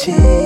cheese.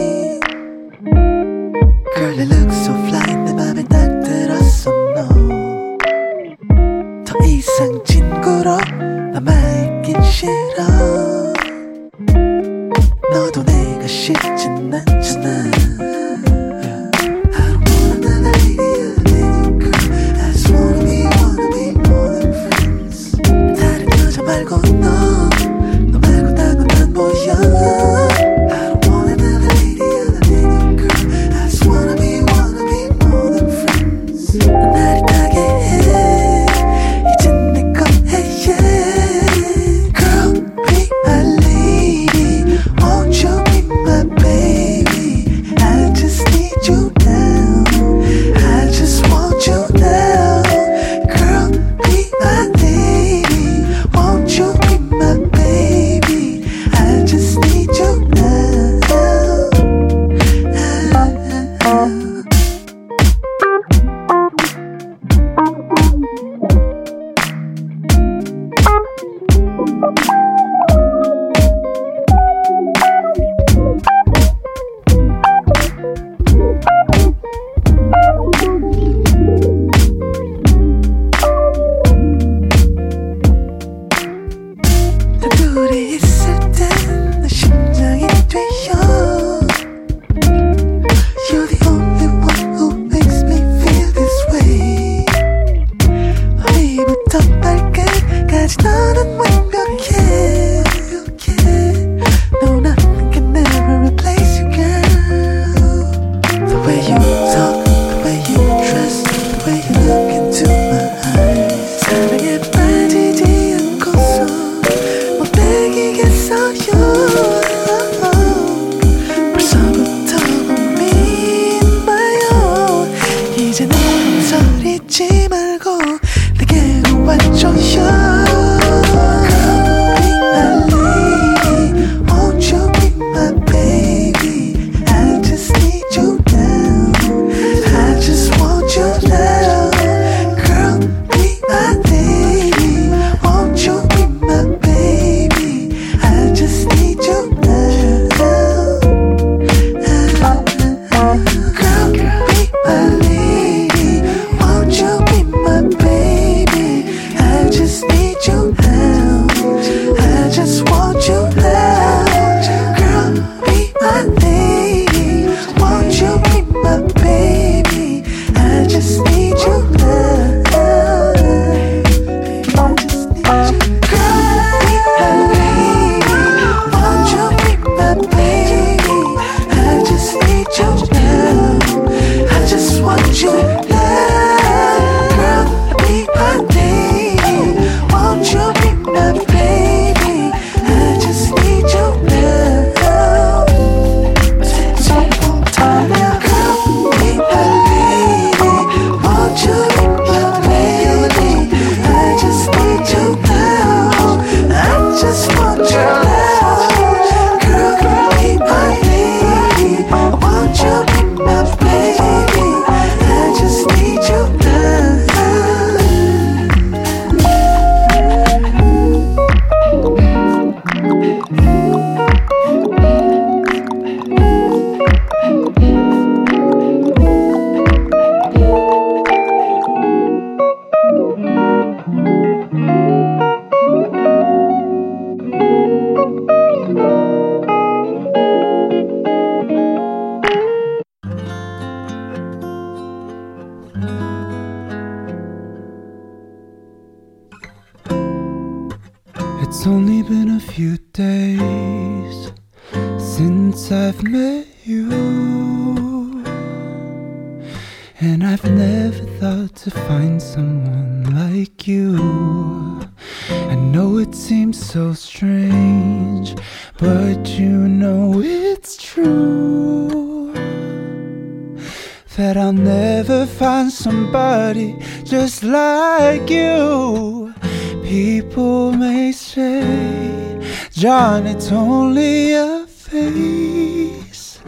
and it's only a face.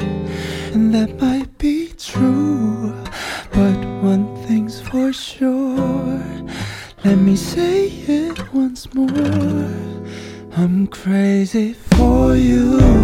And that might be true, but one thing's for sure. Let me say it once more. I'm crazy for you.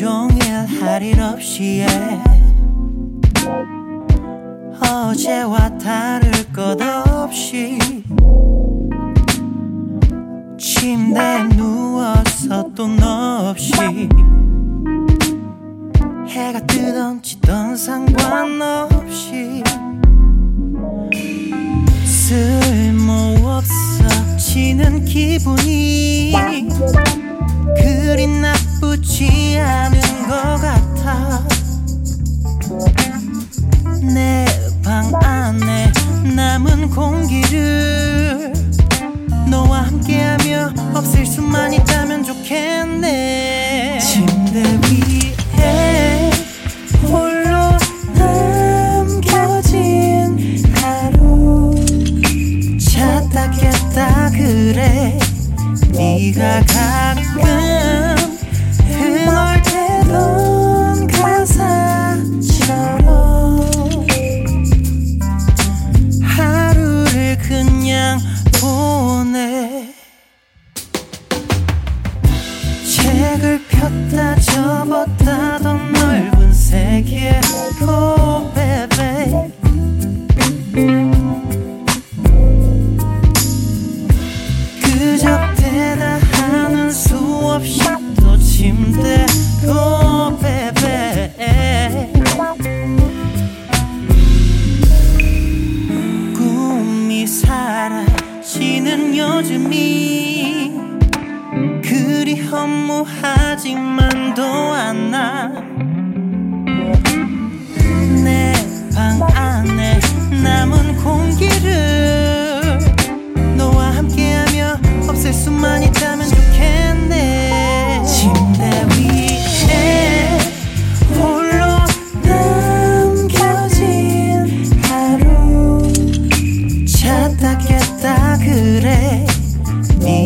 종일 할 일 없이 해. 어제와 다를 것 없이 침대에 누워서 또 너 없이 해가 뜨던 지던 상관없이 쓸모없어 지는 기분이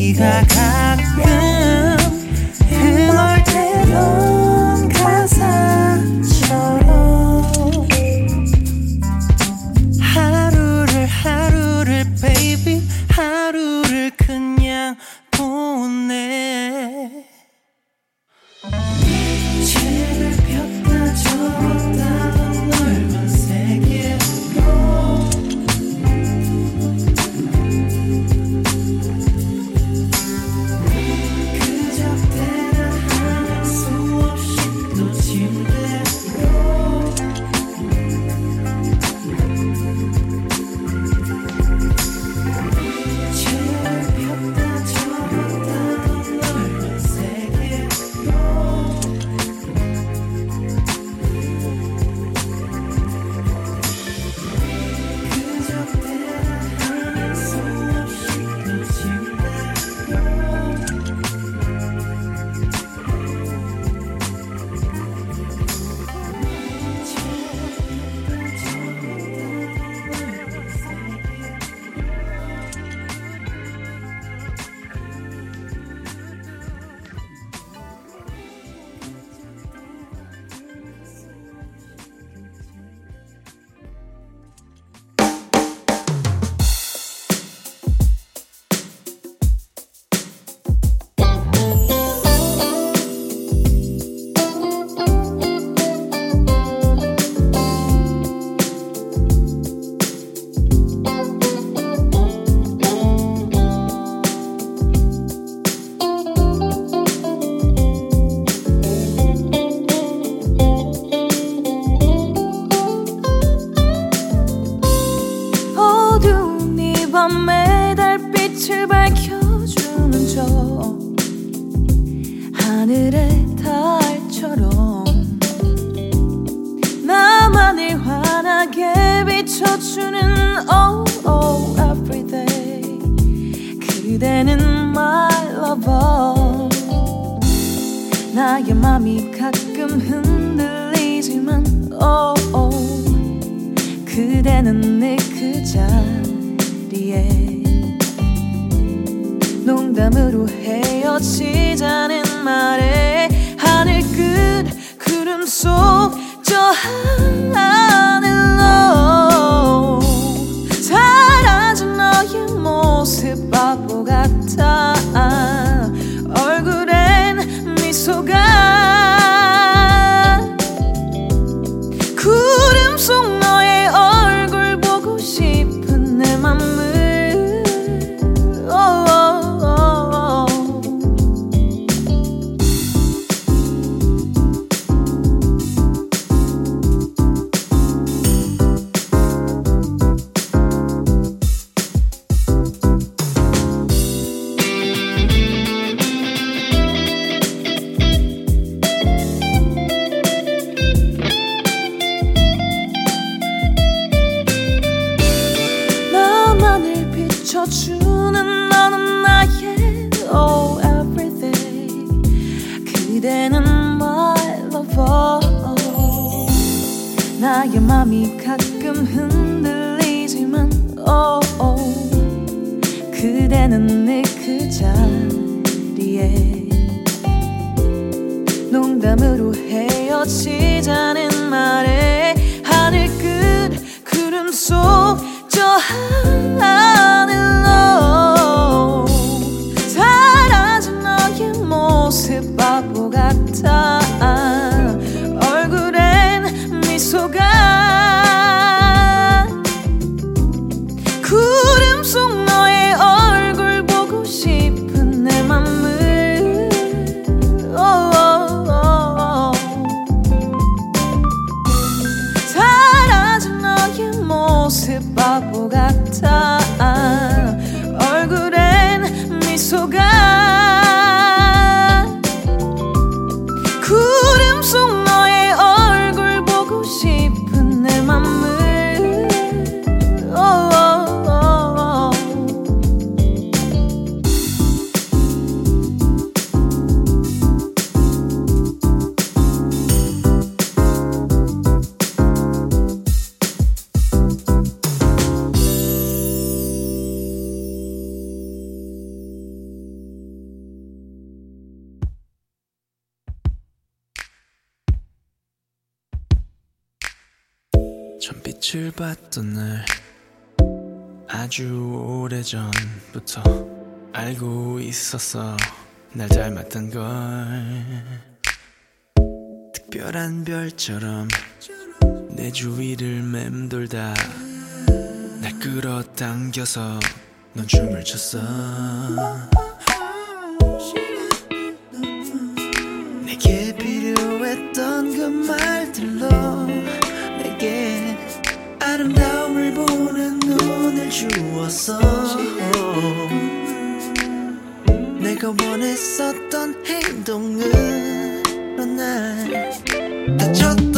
Like I can't 때는 내 그 자리에 농담으로 헤어지자는 말에 하늘 끝 구름 속 저 하늘로 사라진 너의 모습 바보 같아. 얼굴엔 미소가 봤던 날 아주 오래전부터 알고 있었어 날 닮았던 걸. 특별한 별처럼 내 주위를 맴돌다 날 끌어당겨서 넌 춤을 췄어. 내게 필요했던 그 말들로 아름다움을 보는 눈을 주었어. 내가 원했었던 행동은 그런 날 다쳤다.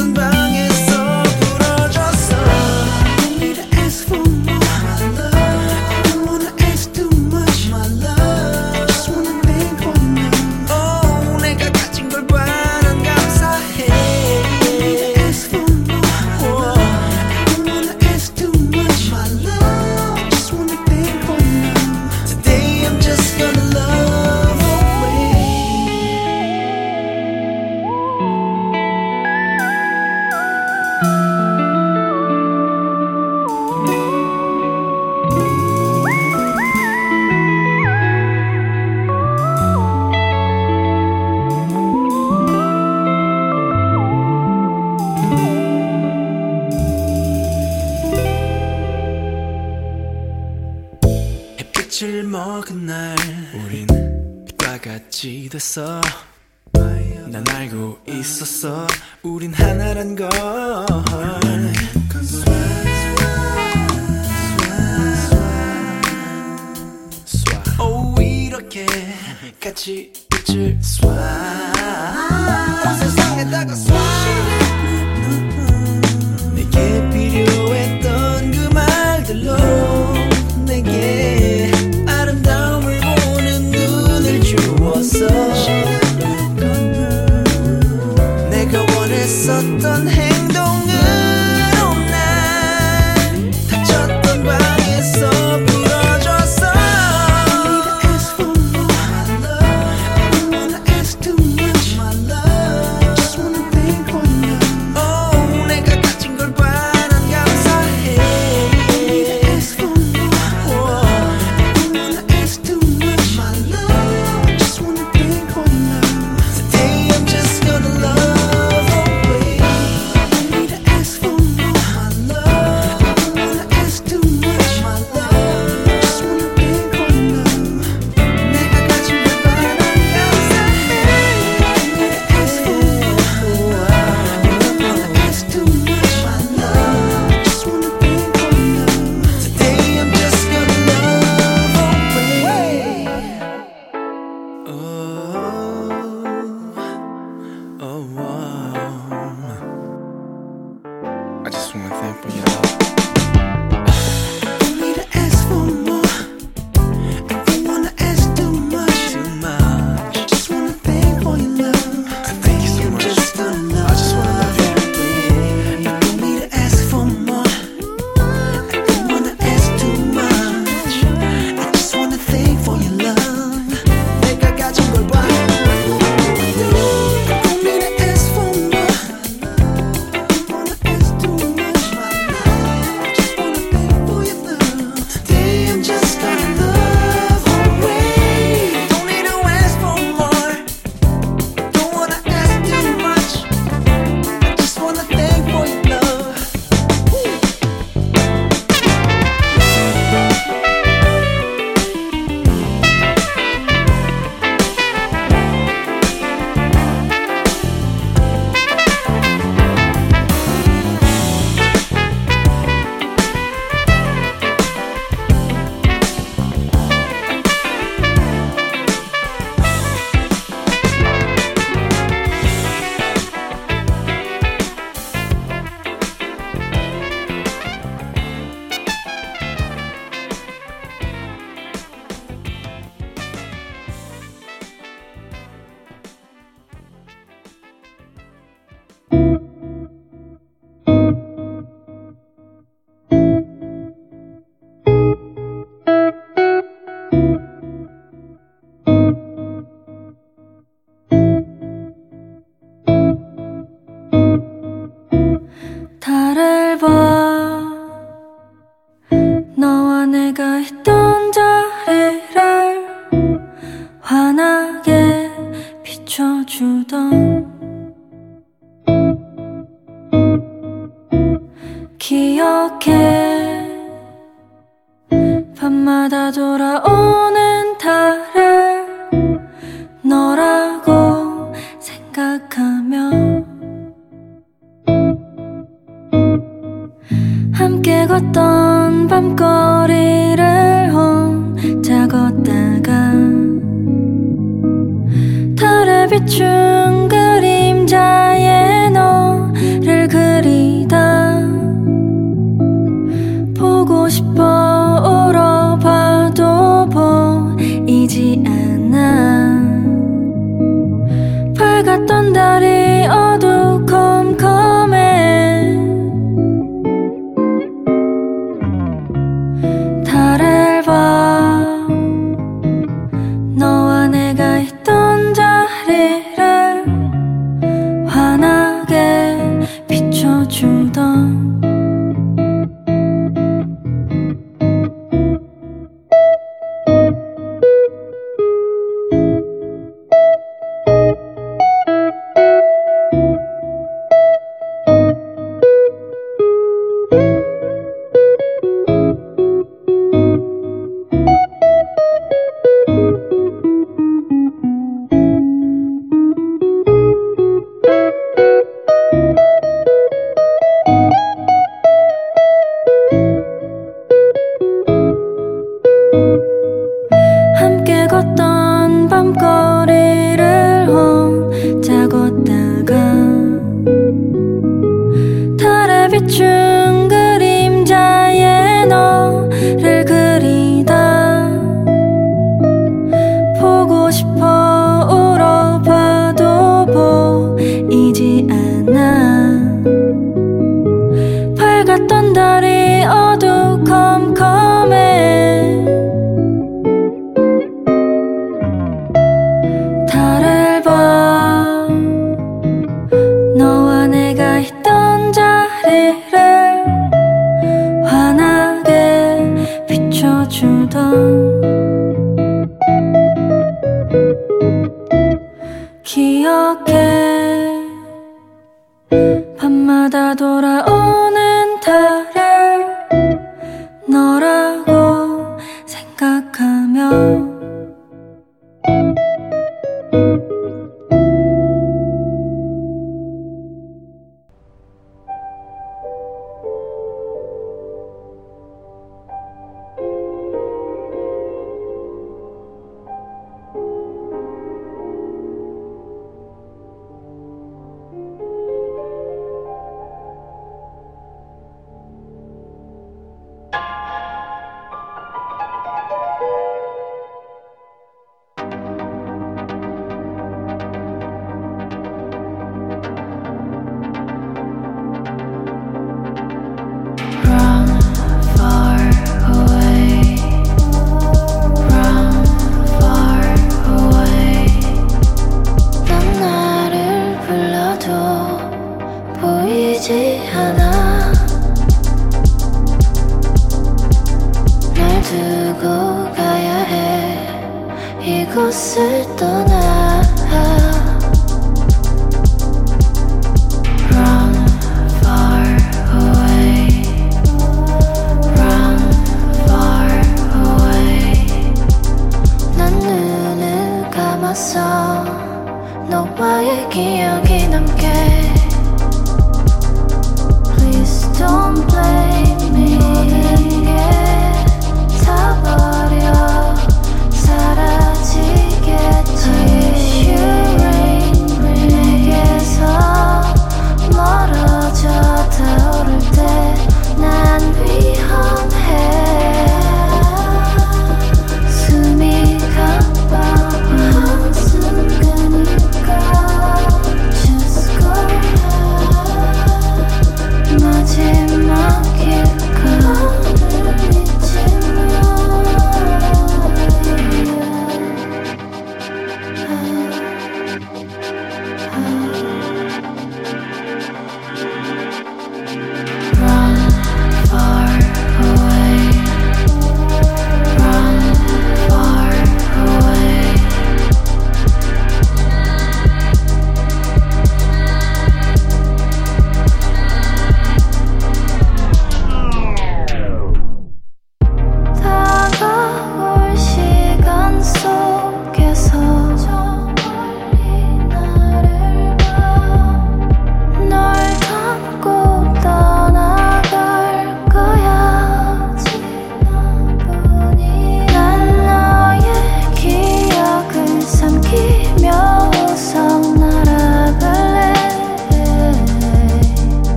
that I saw.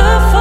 그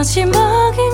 마지막인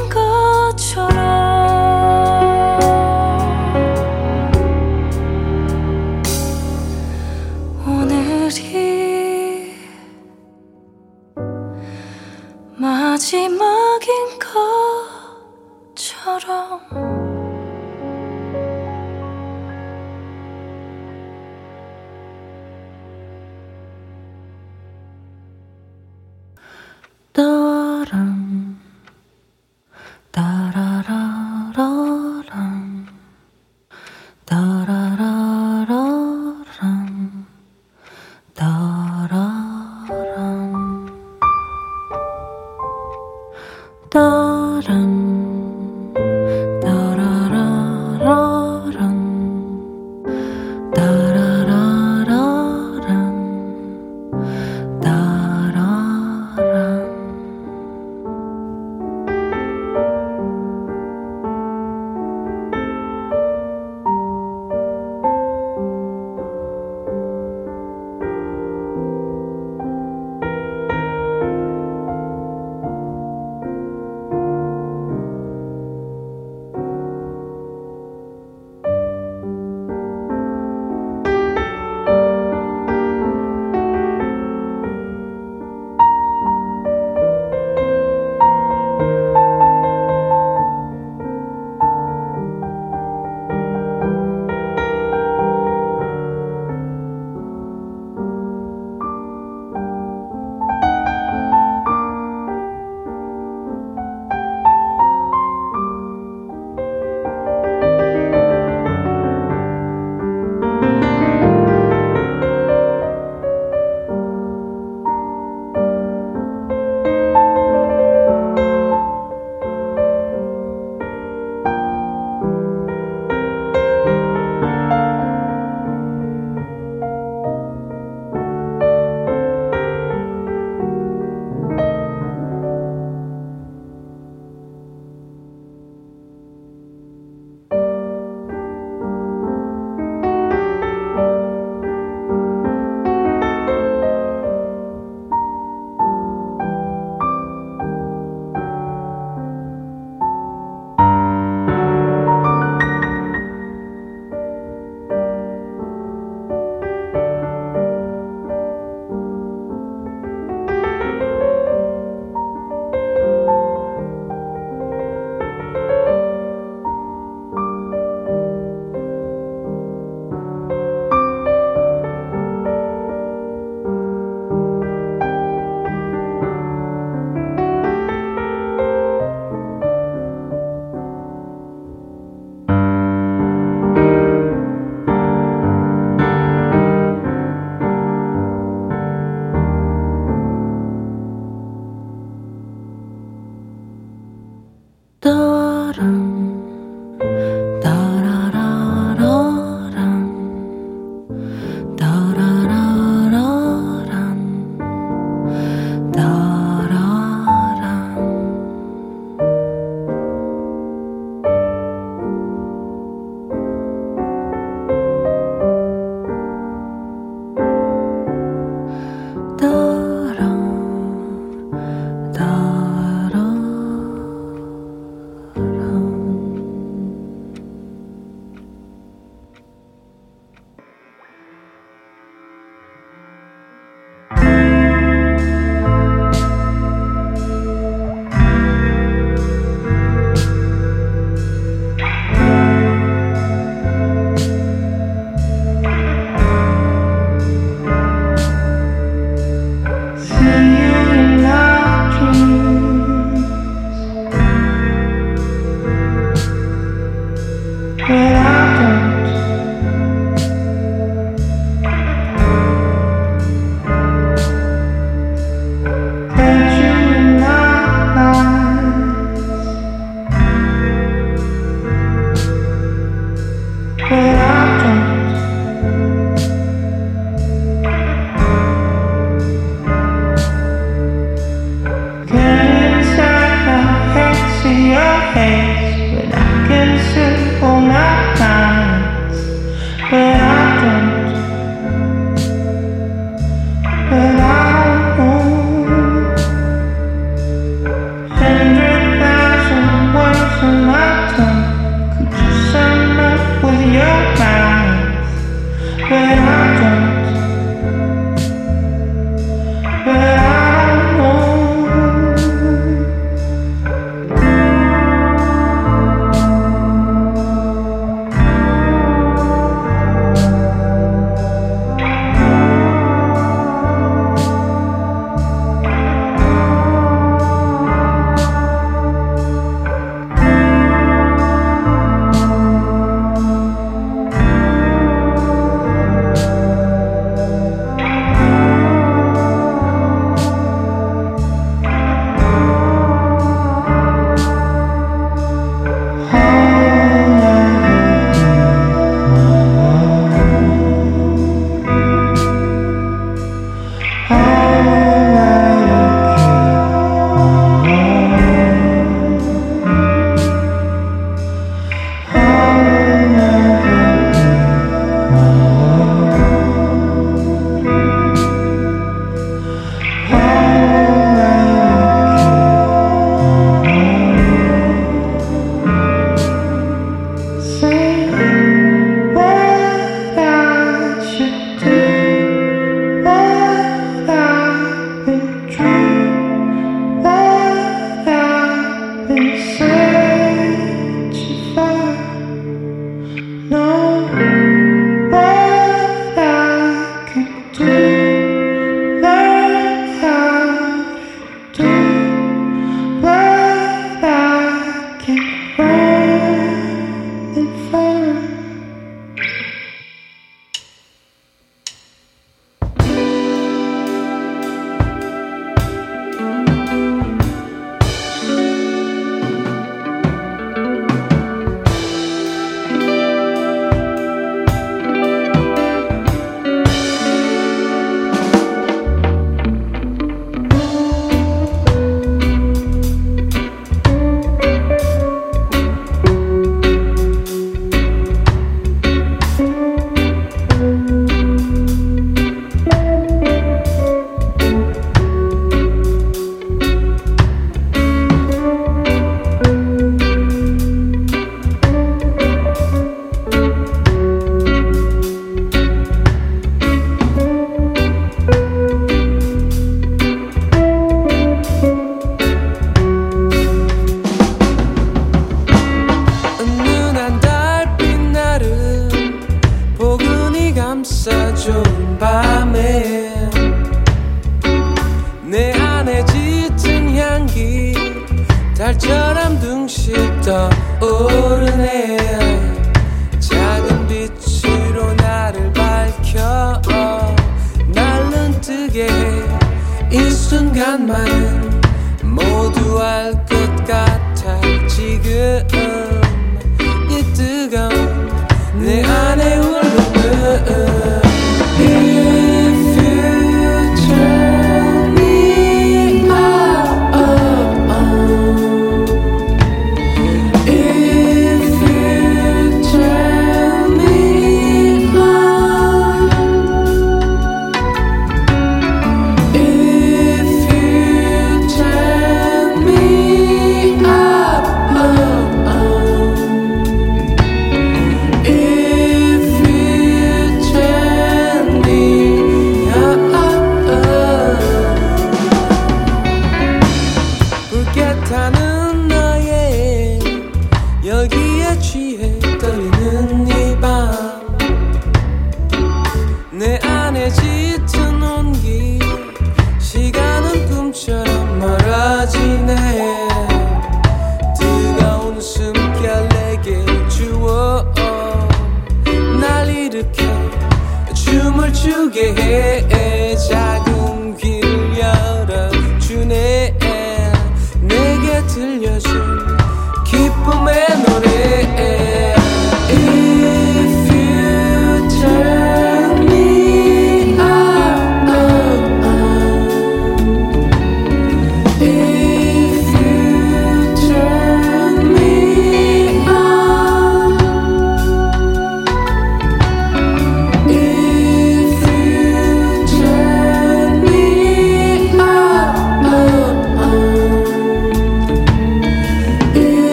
yeah.